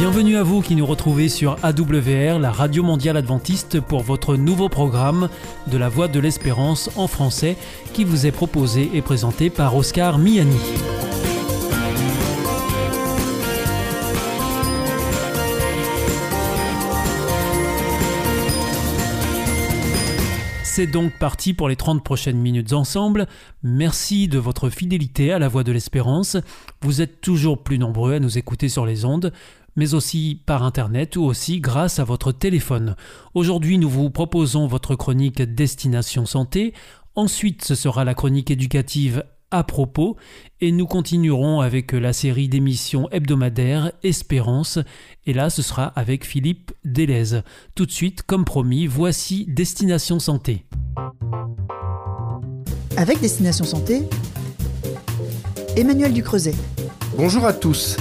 Bienvenue à vous qui nous retrouvez sur AWR, la radio mondiale adventiste, pour votre nouveau programme de la Voix de l'Espérance en français qui vous est proposé et présenté par Oscar Miani. C'est donc parti pour les 30 prochaines minutes ensemble. Merci de votre fidélité à la Voix de l'Espérance. Vous êtes toujours plus nombreux à nous écouter sur les ondes mais aussi par Internet ou aussi grâce à votre téléphone. Aujourd'hui, nous vous proposons votre chronique Destination Santé. Ensuite, ce sera la chronique éducative à propos et nous continuerons avec la série d'émissions hebdomadaires Espérance et là ce sera avec Philippe Delez. Tout de suite, comme promis, voici Destination Santé. Avec Destination Santé, Emmanuel Ducreuset. Bonjour à tous.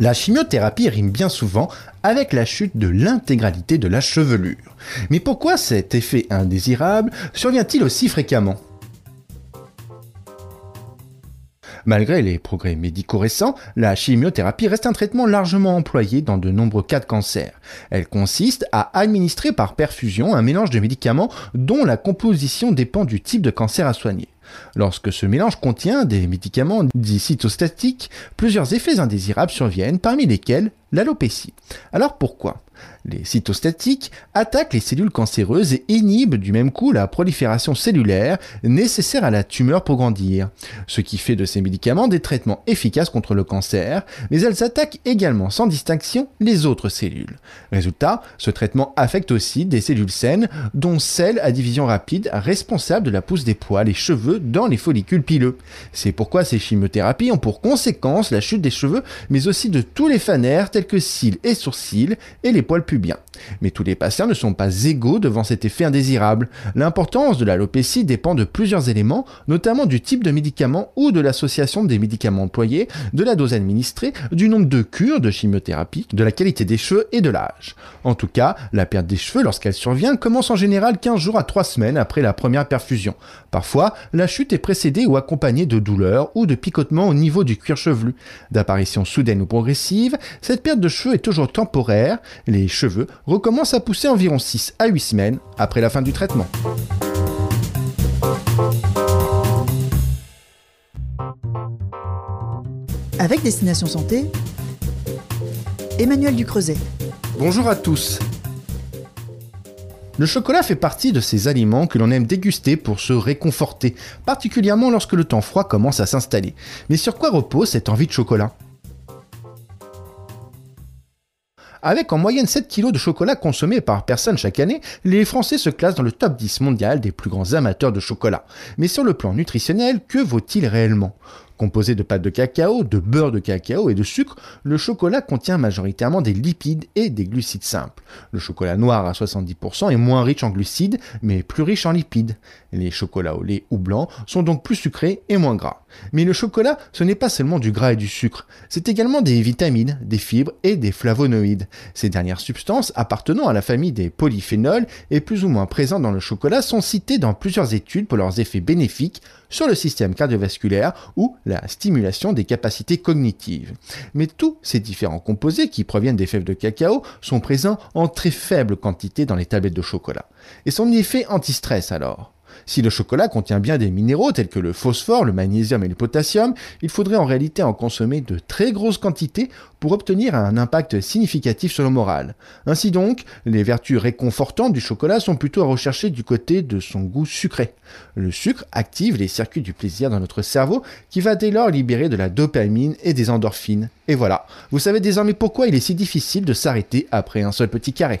La chimiothérapie rime bien souvent avec la chute de l'intégralité de la chevelure. Mais pourquoi cet effet indésirable survient-il aussi fréquemment? Malgré les progrès médicaux récents, la chimiothérapie reste un traitement largement employé dans de nombreux cas de cancer. Elle consiste à administrer par perfusion un mélange de médicaments dont la composition dépend du type de cancer à soigner. Lorsque ce mélange contient des médicaments dits cytostatiques, plusieurs effets indésirables surviennent, parmi lesquels l'alopécie. Alors pourquoi? Les cytostatiques attaquent les cellules cancéreuses et inhibent du même coup la prolifération cellulaire nécessaire à la tumeur pour grandir, ce qui fait de ces médicaments des traitements efficaces contre le cancer, mais elles attaquent également sans distinction les autres cellules. Résultat, ce traitement affecte aussi des cellules saines, dont celles à division rapide responsables de la pousse des poils et cheveux dans les follicules pileux. C'est pourquoi ces chimiothérapies ont pour conséquence la chute des cheveux, mais aussi de tous les fanères tels que cils et sourcils et les poils pubiens. Mais tous les patients ne sont pas égaux devant cet effet indésirable. L'importance de l'alopécie dépend de plusieurs éléments, notamment du type de médicament ou de l'association des médicaments employés, de la dose administrée, du nombre de cures de chimiothérapie, de la qualité des cheveux et de l'âge. En tout cas, la perte des cheveux, lorsqu'elle survient, commence en général 15 jours à 3 semaines après la première perfusion. Parfois, la chute est précédée ou accompagnée de douleurs ou de picotements au niveau du cuir chevelu. D'apparition soudaine ou progressive, cette perte de cheveux est toujours temporaire, les cheveux recommencent à pousser environ 6 à 8 semaines après la fin du traitement. Avec Destination Santé, Emmanuel Ducreuset. Bonjour à tous. Le chocolat fait partie de ces aliments que l'on aime déguster pour se réconforter, particulièrement lorsque le temps froid commence à s'installer. Mais sur quoi repose cette envie de chocolat? Avec en moyenne 7 kg de chocolat consommés par personne chaque année, les Français se classent dans le top 10 mondial des plus grands amateurs de chocolat. Mais sur le plan nutritionnel, que vaut-il réellement? Composé de pâte de cacao, de beurre de cacao et de sucre, le chocolat contient majoritairement des lipides et des glucides simples. Le chocolat noir à 70% est moins riche en glucides, mais plus riche en lipides. Les chocolats au lait ou blanc sont donc plus sucrés et moins gras. Mais le chocolat, ce n'est pas seulement du gras et du sucre, c'est également des vitamines, des fibres et des flavonoïdes. Ces dernières substances, appartenant à la famille des polyphénols et plus ou moins présentes dans le chocolat, sont citées dans plusieurs études pour leurs effets bénéfiques sur le système cardiovasculaire ou la stimulation des capacités cognitives. Mais tous ces différents composés qui proviennent des fèves de cacao sont présents en très faible quantité dans les tablettes de chocolat. Et son effet anti-stress alors si le chocolat contient bien des minéraux tels que le phosphore, le magnésium et le potassium, il faudrait en réalité en consommer de très grosses quantités pour obtenir un impact significatif sur le moral. Ainsi donc, les vertus réconfortantes du chocolat sont plutôt à rechercher du côté de son goût sucré. Le sucre active les circuits du plaisir dans notre cerveau qui va dès lors libérer de la dopamine et des endorphines. Et voilà, vous savez désormais pourquoi il est si difficile de s'arrêter après un seul petit carré.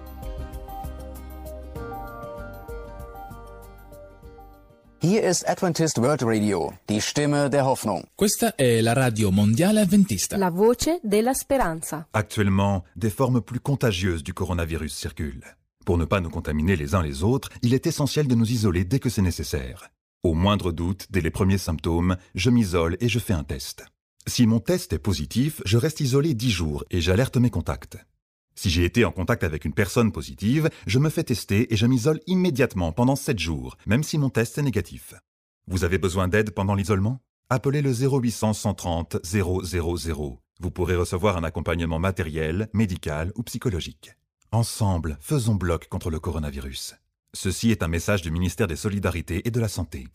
Hier ist Adventist World Radio, die Stimme der Hoffnung. Questa è la radio mondiale adventista. La voce della speranza. Actuellement, des formes plus contagieuses du coronavirus circulent. Pour ne pas nous contaminer les uns les autres, il est essentiel de nous isoler dès que c'est nécessaire. Au moindre doute, dès les premiers symptômes, je m'isole et je fais un test. Si mon test est positif, je reste isolé 10 jours et j'alerte mes contacts. Si j'ai été en contact avec une personne positive, je me fais tester et je m'isole immédiatement pendant 7 jours, même si mon test est négatif. Vous avez besoin d'aide pendant l'isolement? Appelez le 0800 130 000. Vous pourrez recevoir un accompagnement matériel, médical ou psychologique. Ensemble, faisons bloc contre le coronavirus. Ceci est un message du ministère des Solidarités et de la Santé.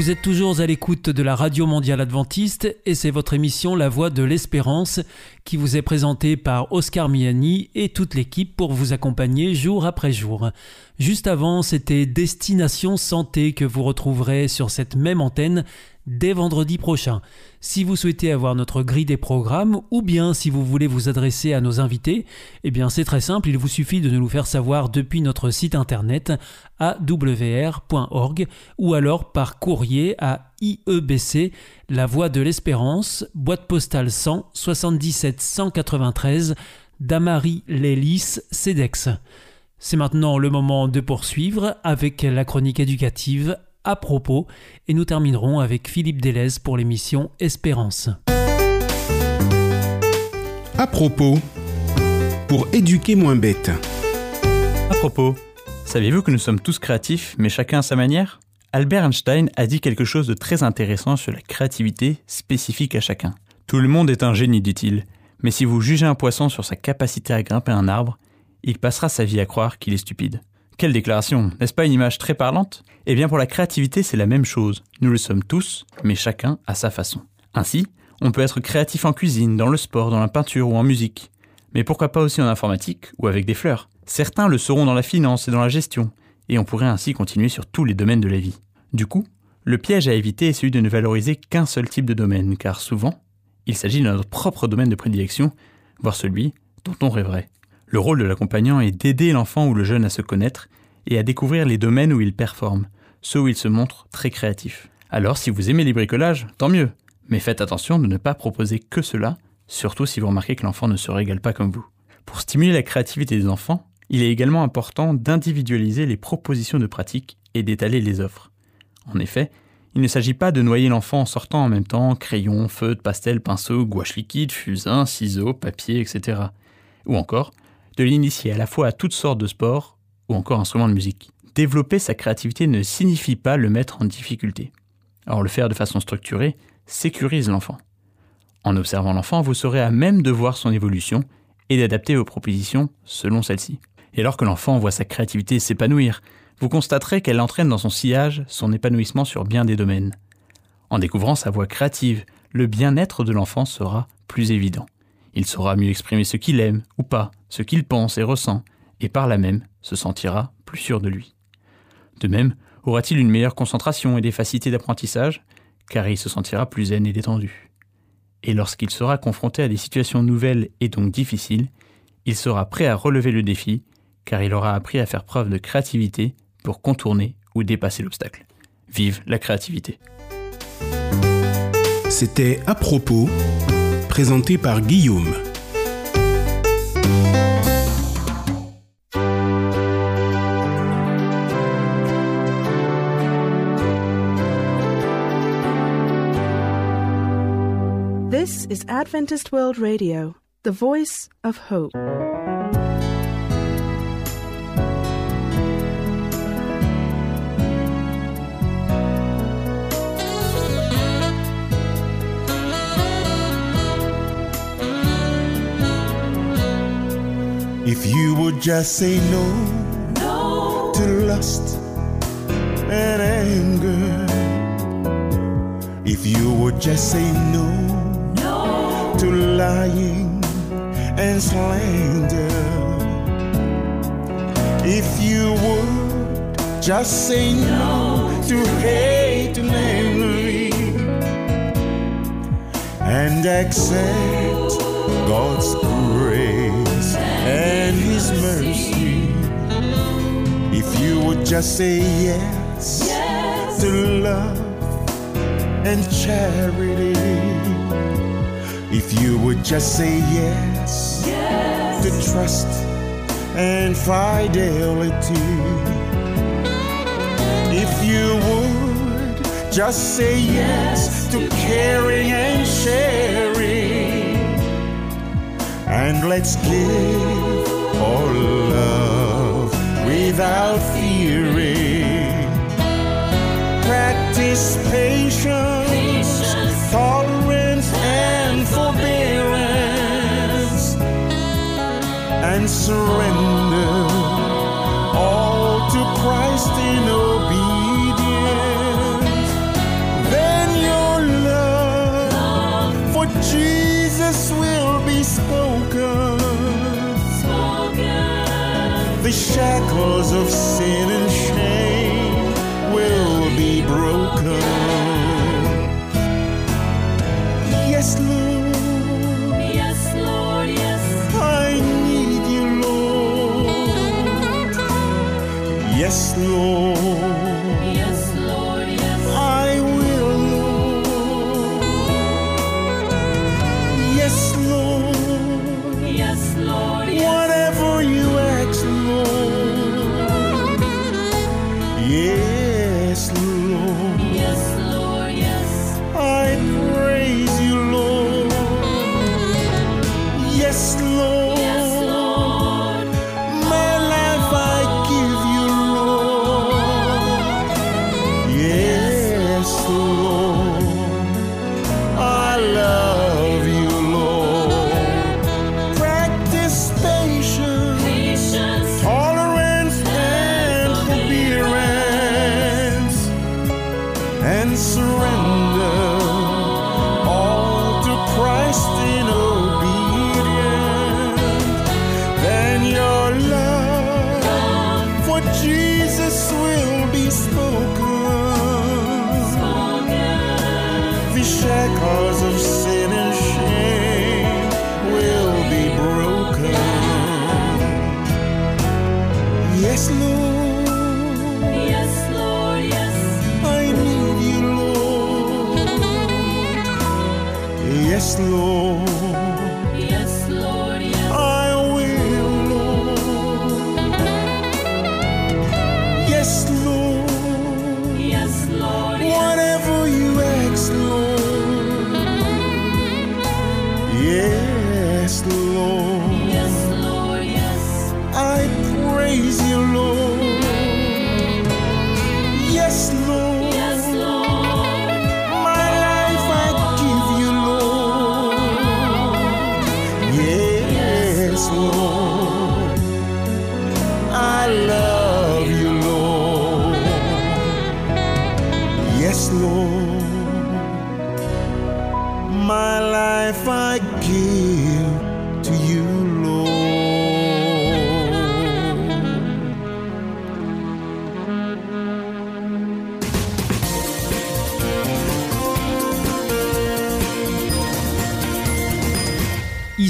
Vous êtes toujours à l'écoute de la Radio Mondiale Adventiste et c'est votre émission La Voix de l'Espérance qui vous est présentée par Oscar Miani et toute l'équipe pour vous accompagner jour après jour. Juste avant, c'était Destination Santé que vous retrouverez sur cette même antenne dès vendredi prochain. Si vous souhaitez avoir notre grille des programmes ou bien si vous voulez vous adresser à nos invités, eh bien c'est très simple, il vous suffit de nous faire savoir depuis notre site internet awr.org ou alors par courrier à IEBC, La Voix de l'Espérance, boîte postale 100 77 193 Damary Lélis, CEDEX. C'est maintenant le moment de poursuivre avec la chronique éducative à propos et nous terminerons avec Philippe Delez pour l'émission Espérance. À propos, pour éduquer moins bête. À propos, saviez-vous que nous sommes tous créatifs, mais chacun à sa manière? Albert Einstein a dit quelque chose de très intéressant sur la créativité spécifique à chacun. Tout le monde est un génie, dit-il, mais si vous jugez un poisson sur sa capacité à grimper un arbre, il passera sa vie à croire qu'il est stupide. Quelle déclaration N'est-ce pas une image très parlante? Eh bien pour la créativité c'est la même chose. Nous le sommes tous, mais chacun à sa façon. Ainsi, on peut être créatif en cuisine, dans le sport, dans la peinture ou en musique. Mais pourquoi pas aussi en informatique ou avec des fleurs? Certains le seront dans la finance et dans la gestion, et on pourrait ainsi continuer sur tous les domaines de la vie. Du coup, le piège à éviter est celui de ne valoriser qu'un seul type de domaine, car souvent, il s'agit de notre propre domaine de prédilection, voire celui dont on rêverait. Le rôle de l'accompagnant est d'aider l'enfant ou le jeune à se connaître et à découvrir les domaines où il performe, ceux où il se montre très créatif. Alors si vous aimez les bricolages, tant mieux, mais faites attention de ne pas proposer que cela, surtout si vous remarquez que l'enfant ne se régale pas comme vous. Pour stimuler la créativité des enfants, il est également important d'individualiser les propositions de pratique et d'étaler les offres. En effet, il ne s'agit pas de noyer l'enfant en sortant en même temps crayon, feutre, pastel, pinceau, gouache liquide, fusain, ciseaux, papier, etc. Ou encore, de l'initier à la fois à toutes sortes de sports ou encore instruments de musique. Développer sa créativité ne signifie pas le mettre en difficulté. Or, le faire de façon structurée sécurise l'enfant. En observant l'enfant, vous serez à même de voir son évolution et d'adapter vos propositions selon celle-ci. Et alors que l'enfant voit sa créativité s'épanouir, vous constaterez qu'elle entraîne dans son sillage son épanouissement sur bien des domaines. En découvrant sa voix créative, le bien-être de l'enfant sera plus évident. Il saura mieux exprimer ce qu'il aime ou pas, ce qu'il pense et ressent, et par là même se sentira plus sûr de lui. De même, aura-t-il une meilleure concentration et des facilités d'apprentissage, car il se sentira plus zen et détendu. Et lorsqu'il sera confronté à des situations nouvelles et donc difficiles, il sera prêt à relever le défi, car il aura appris à faire preuve de créativité pour contourner ou dépasser l'obstacle. Vive la créativité. C'était à propos présenté par Guillaume. This is Adventist World Radio, the voice of hope. You would just say no, no. to lust and anger, if you would just say no, no. to lying and slander, if you would just say no, to hate and envy, and accept God's grace and His mercy. If you would just say yes, to love and charity. If you would just say yes, to trust and fidelity. If you would just say yes to caring and sharing. And let's give all love without fearing. Practice patience, tolerance, and forbearance. And surrender all to Christ in obedience. Then your love for Jesus will shackles of sin full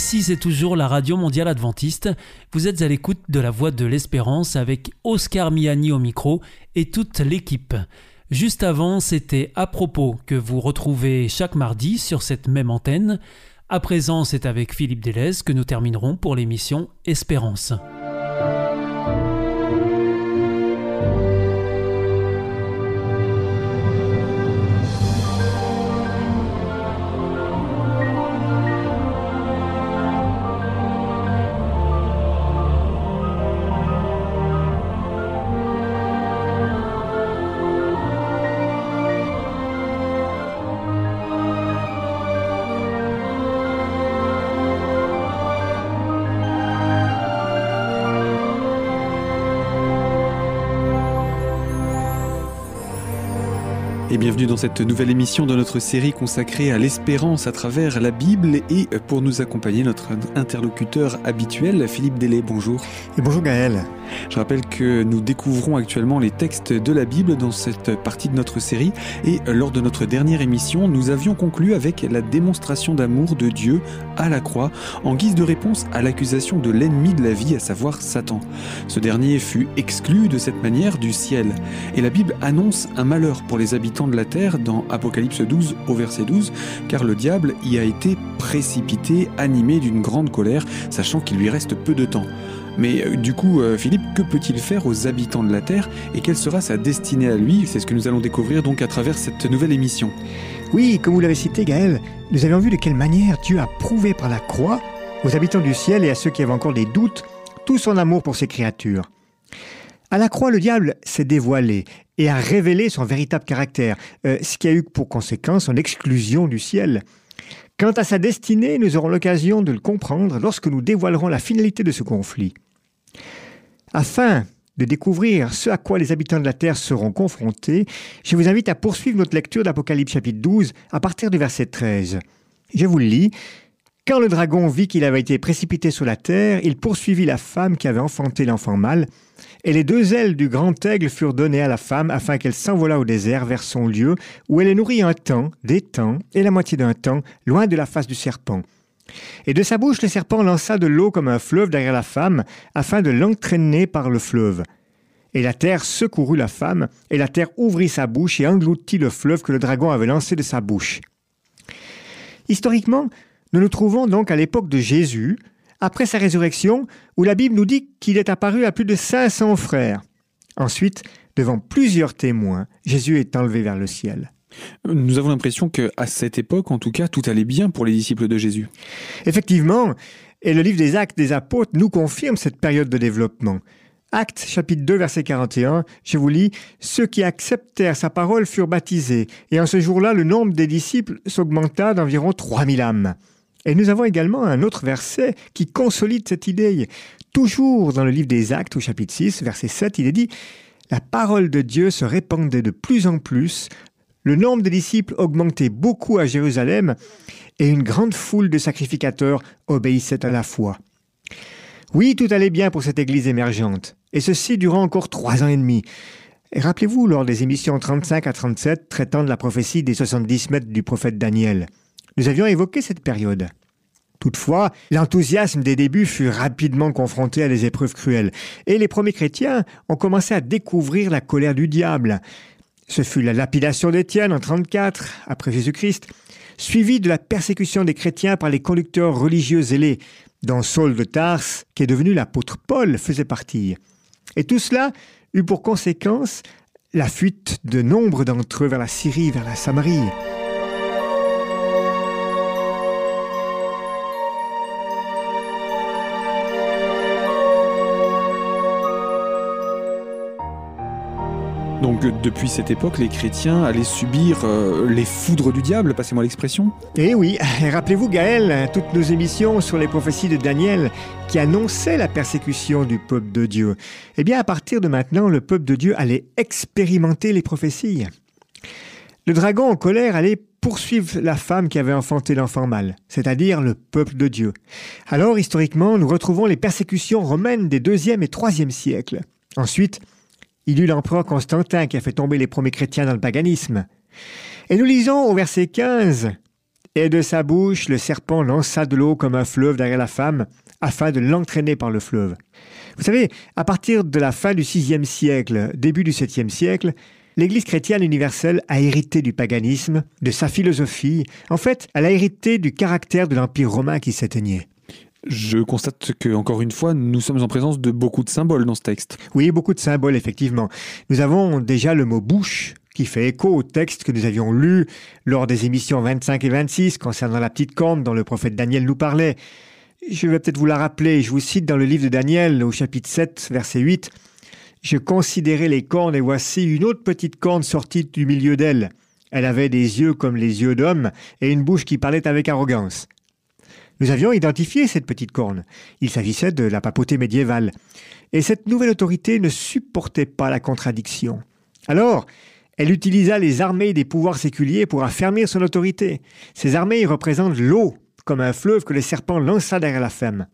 Ici, c'est toujours la Radio Mondiale Adventiste. Vous êtes à l'écoute de la Voix de l'Espérance avec Oscar Miani au micro et toute l'équipe. Juste avant, c'était à propos que vous retrouvez chaque mardi sur cette même antenne. À présent, c'est avec Philippe Delez que nous terminerons pour l'émission Espérance. Et bienvenue dans cette nouvelle émission de notre série consacrée à l'espérance à travers la Bible et pour nous accompagner notre interlocuteur habituel Philippe Delay. Bonjour. Et bonjour Gaël. Je rappelle que nous découvrons actuellement les textes de la Bible dans cette partie de notre série et lors de notre dernière émission, nous avions conclu avec la démonstration d'amour de Dieu à la croix en guise de réponse à l'accusation de l'ennemi de la vie, à savoir Satan. Ce dernier fut exclu de cette manière du ciel et la Bible annonce un malheur pour les habitants de la terre dans Apocalypse 12 au verset 12, car le diable y a été précipité, animé d'une grande colère, sachant qu'il lui reste peu de temps. Mais euh, du coup, euh, Philippe, que peut-il faire aux habitants de la Terre et quelle sera sa destinée à lui? C'est ce que nous allons découvrir donc à travers cette nouvelle émission. Oui, comme vous l'avez cité Gaël, nous avions vu de quelle manière Dieu a prouvé par la croix aux habitants du ciel et à ceux qui avaient encore des doutes tout son amour pour ses créatures. À la croix, le diable s'est dévoilé et a révélé son véritable caractère, euh, ce qui a eu pour conséquence son exclusion du ciel. Quant à sa destinée, nous aurons l'occasion de le comprendre lorsque nous dévoilerons la finalité de ce conflit. Afin de découvrir ce à quoi les habitants de la Terre seront confrontés, je vous invite à poursuivre notre lecture d'Apocalypse chapitre 12 à partir du verset 13. Je vous le lis. Quand le dragon vit qu'il avait été précipité sur la terre, il poursuivit la femme qui avait enfanté l'enfant mâle, et les deux ailes du grand aigle furent données à la femme afin qu'elle s'envolât au désert vers son lieu, où elle est nourrie un temps, des temps, et la moitié d'un temps, loin de la face du serpent. Et de sa bouche le serpent lança de l'eau comme un fleuve derrière la femme, afin de l'entraîner par le fleuve. Et la terre secourut la femme, et la terre ouvrit sa bouche et engloutit le fleuve que le dragon avait lancé de sa bouche. Historiquement, nous nous trouvons donc à l'époque de Jésus, après sa résurrection, où la Bible nous dit qu'il est apparu à plus de 500 frères. Ensuite, devant plusieurs témoins, Jésus est enlevé vers le ciel. Nous avons l'impression que à cette époque, en tout cas, tout allait bien pour les disciples de Jésus. Effectivement, et le livre des Actes des Apôtres nous confirme cette période de développement. Actes chapitre 2 verset 41, je vous lis, Ceux qui acceptèrent sa parole furent baptisés, et en ce jour-là le nombre des disciples s'augmenta d'environ 3000 âmes. Et nous avons également un autre verset qui consolide cette idée. Toujours dans le livre des Actes au chapitre 6 verset 7, il est dit, La parole de Dieu se répandait de plus en plus, le nombre des disciples augmentait beaucoup à Jérusalem, et une grande foule de sacrificateurs obéissait à la foi. Oui, tout allait bien pour cette église émergente, et ceci durant encore trois ans et demi. Rappelez-vous, lors des émissions 35 à 37 traitant de la prophétie des 70 mètres du prophète Daniel, nous avions évoqué cette période. Toutefois, l'enthousiasme des débuts fut rapidement confronté à des épreuves cruelles, et les premiers chrétiens ont commencé à découvrir la colère du diable. Ce fut la lapidation d'Étienne en 34 après Jésus-Christ, suivie de la persécution des chrétiens par les conducteurs religieux zélés, dont Saul de Tarse, qui est devenu l'apôtre Paul, faisait partie. Et tout cela eut pour conséquence la fuite de nombre d'entre eux vers la Syrie, vers la Samarie. Donc depuis cette époque, les chrétiens allaient subir euh, les foudres du diable, passez-moi l'expression Eh oui, rappelez-vous Gaël, toutes nos émissions sur les prophéties de Daniel qui annonçaient la persécution du peuple de Dieu. Eh bien à partir de maintenant, le peuple de Dieu allait expérimenter les prophéties. Le dragon en colère allait poursuivre la femme qui avait enfanté l'enfant mâle, c'est-à-dire le peuple de Dieu. Alors historiquement, nous retrouvons les persécutions romaines des 2e et 3e siècles. Ensuite, il eut l'empereur Constantin qui a fait tomber les premiers chrétiens dans le paganisme. Et nous lisons au verset 15 Et de sa bouche le serpent lança de l'eau comme un fleuve derrière la femme, afin de l'entraîner par le fleuve. Vous savez, à partir de la fin du VIe siècle, début du VIIe siècle, l'Église chrétienne universelle a hérité du paganisme, de sa philosophie. En fait, elle a hérité du caractère de l'Empire romain qui s'éteignait. Je constate que, encore une fois, nous sommes en présence de beaucoup de symboles dans ce texte. Oui, beaucoup de symboles, effectivement. Nous avons déjà le mot bouche qui fait écho au texte que nous avions lu lors des émissions 25 et 26 concernant la petite corne dont le prophète Daniel nous parlait. Je vais peut-être vous la rappeler. Je vous cite dans le livre de Daniel au chapitre 7, verset 8. Je considérais les cornes et voici une autre petite corne sortie du milieu d'elle. Elle avait des yeux comme les yeux d'homme et une bouche qui parlait avec arrogance. Nous avions identifié cette petite corne. Il s'agissait de la papauté médiévale. Et cette nouvelle autorité ne supportait pas la contradiction. Alors, Elle utilisa les armées des pouvoirs séculiers pour affermir son autorité. Ces armées représentent l'eau, comme un fleuve que le serpent lança derrière la femme.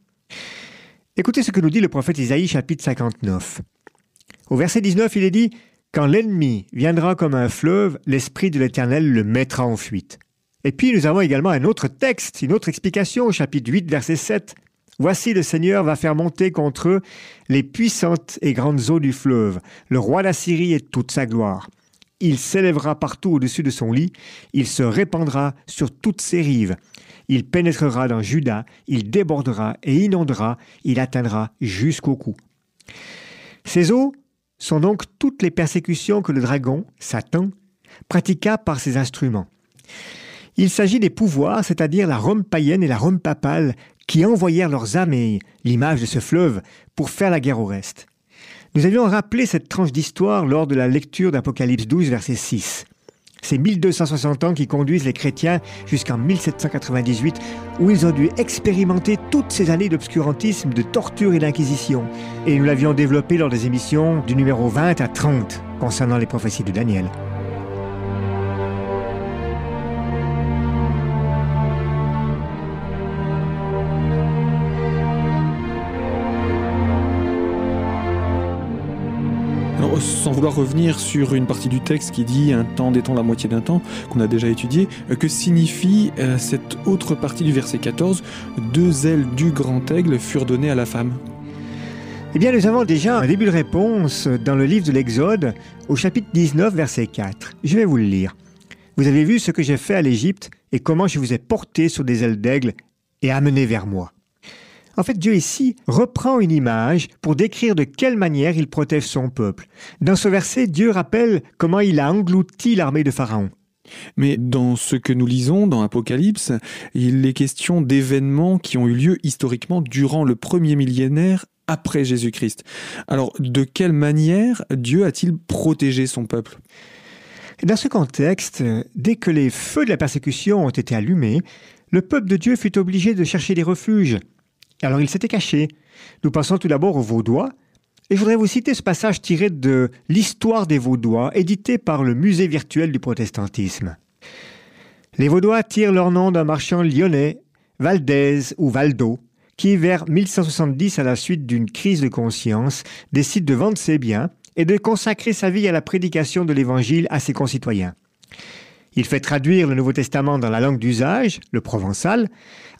Écoutez ce que nous dit le prophète Isaïe chapitre 59. Au verset 19, il est dit Quand l'ennemi viendra comme un fleuve, l'Esprit de l'Éternel le mettra en fuite. Et puis nous avons également un autre texte, une autre explication au chapitre 8, verset 7. Voici le Seigneur va faire monter contre eux les puissantes et grandes eaux du fleuve, le roi d'Assyrie et toute sa gloire. Il s'élèvera partout au-dessus de son lit, il se répandra sur toutes ses rives. Il pénétrera dans Juda, il débordera et inondera, il atteindra jusqu'au cou. Ces eaux sont donc toutes les persécutions que le dragon, Satan, pratiqua par ses instruments. Il s'agit des pouvoirs, c'est-à-dire la Rome païenne et la Rome papale, qui envoyèrent leurs et l'image de ce fleuve pour faire la guerre au reste. Nous avions rappelé cette tranche d'histoire lors de la lecture d'Apocalypse 12, verset 6. C'est 1260 ans qui conduisent les chrétiens jusqu'en 1798, où ils ont dû expérimenter toutes ces années d'obscurantisme, de torture et d'inquisition. Et nous l'avions développé lors des émissions du numéro 20 à 30 concernant les prophéties de Daniel. Sans vouloir revenir sur une partie du texte qui dit un temps temps la moitié d'un temps, qu'on a déjà étudié, euh, que signifie euh, cette autre partie du verset 14 Deux ailes du grand aigle furent données à la femme eh bien, nous avons déjà un début de réponse dans le livre de l'Exode, au chapitre 19, verset 4. Je vais vous le lire. Vous avez vu ce que j'ai fait à l'Égypte et comment je vous ai porté sur des ailes d'aigle et amené vers moi. En fait, Dieu ici reprend une image pour décrire de quelle manière il protège son peuple. Dans ce verset, Dieu rappelle comment il a englouti l'armée de Pharaon. Mais dans ce que nous lisons dans Apocalypse, il est question d'événements qui ont eu lieu historiquement durant le premier millénaire après Jésus-Christ. Alors, de quelle manière Dieu a-t-il protégé son peuple? Dans ce contexte, dès que les feux de la persécution ont été allumés, le peuple de Dieu fut obligé de chercher des refuges. Alors il s'était caché. Nous passons tout d'abord aux Vaudois. Et je voudrais vous citer ce passage tiré de L'histoire des Vaudois, édité par le Musée virtuel du protestantisme. Les Vaudois tirent leur nom d'un marchand lyonnais, Valdez ou Valdo, qui, vers 1170, à la suite d'une crise de conscience, décide de vendre ses biens et de consacrer sa vie à la prédication de l'Évangile à ses concitoyens. Il fait traduire le Nouveau Testament dans la langue d'usage, le provençal,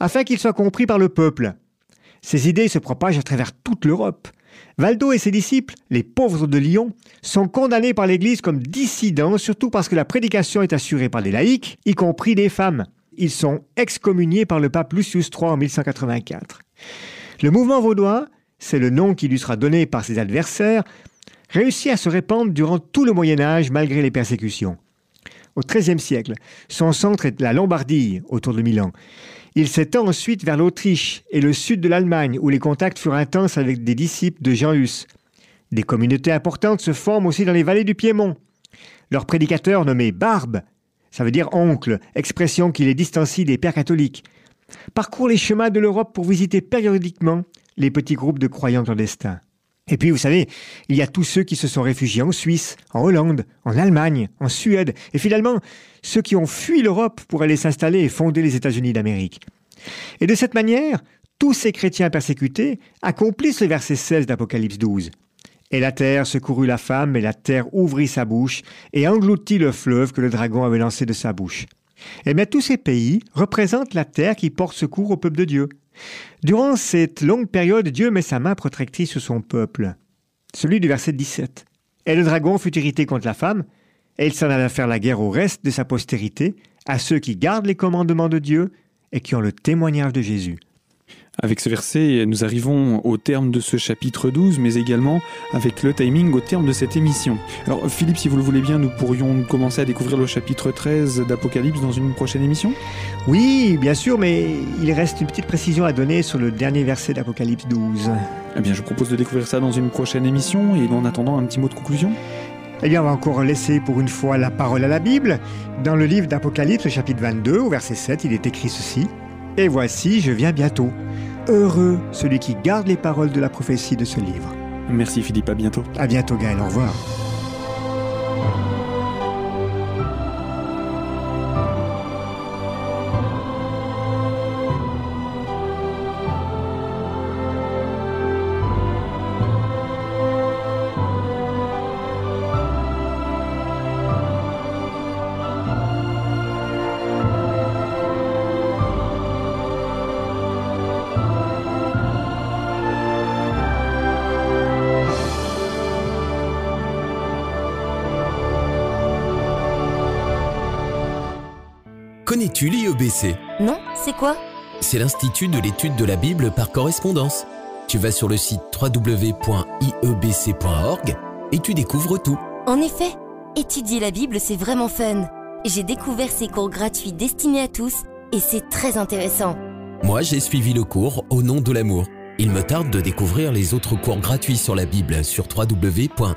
afin qu'il soit compris par le peuple. Ces idées se propagent à travers toute l'Europe. Valdo et ses disciples, les pauvres de Lyon, sont condamnés par l'Église comme dissidents, surtout parce que la prédication est assurée par des laïcs, y compris des femmes. Ils sont excommuniés par le pape Lucius III en 1184. Le mouvement vaudois, c'est le nom qui lui sera donné par ses adversaires, réussit à se répandre durant tout le Moyen Âge malgré les persécutions. Au XIIIe siècle, son centre est la Lombardie, autour de Milan. Il s'étend ensuite vers l'Autriche et le sud de l'Allemagne, où les contacts furent intenses avec des disciples de Jean Hus. Des communautés importantes se forment aussi dans les vallées du Piémont. Leur prédicateur nommé Barbe, ça veut dire oncle, expression qui les distancie des pères catholiques, parcourt les chemins de l'Europe pour visiter périodiquement les petits groupes de croyants clandestins. Et puis, vous savez, il y a tous ceux qui se sont réfugiés en Suisse, en Hollande, en Allemagne, en Suède, et finalement, ceux qui ont fui l'Europe pour aller s'installer et fonder les États-Unis d'Amérique. Et de cette manière, tous ces chrétiens persécutés accomplissent le verset 16 d'Apocalypse 12. Et la terre secourut la femme, et la terre ouvrit sa bouche, et engloutit le fleuve que le dragon avait lancé de sa bouche. Et bien tous ces pays représentent la terre qui porte secours au peuple de Dieu. Durant cette longue période, Dieu met sa main protectrice sur son peuple. Celui du verset 17. Et le dragon fut irrité contre la femme, et il s'en alla faire la guerre au reste de sa postérité, à ceux qui gardent les commandements de Dieu et qui ont le témoignage de Jésus. Avec ce verset, nous arrivons au terme de ce chapitre 12, mais également avec le timing au terme de cette émission. Alors Philippe, si vous le voulez bien, nous pourrions commencer à découvrir le chapitre 13 d'Apocalypse dans une prochaine émission? Oui, bien sûr, mais il reste une petite précision à donner sur le dernier verset d'Apocalypse 12. Eh bien, je propose de découvrir ça dans une prochaine émission, et en attendant, un petit mot de conclusion eh bien, on va encore laisser pour une fois la parole à la Bible. Dans le livre d'Apocalypse, chapitre 22, au verset 7, il est écrit ceci. Et voici, je viens bientôt. Heureux celui qui garde les paroles de la prophétie de ce livre. Merci Philippe, à bientôt. À bientôt Gaël, au revoir. Non, c'est quoi? C'est l'Institut de l'étude de la Bible par correspondance. Tu vas sur le site www.iebc.org et tu découvres tout. En effet, étudier la Bible, c'est vraiment fun. J'ai découvert ces cours gratuits destinés à tous et c'est très intéressant. Moi, j'ai suivi le cours Au nom de l'amour. Il me tarde de découvrir les autres cours gratuits sur la Bible sur www.iebc.org.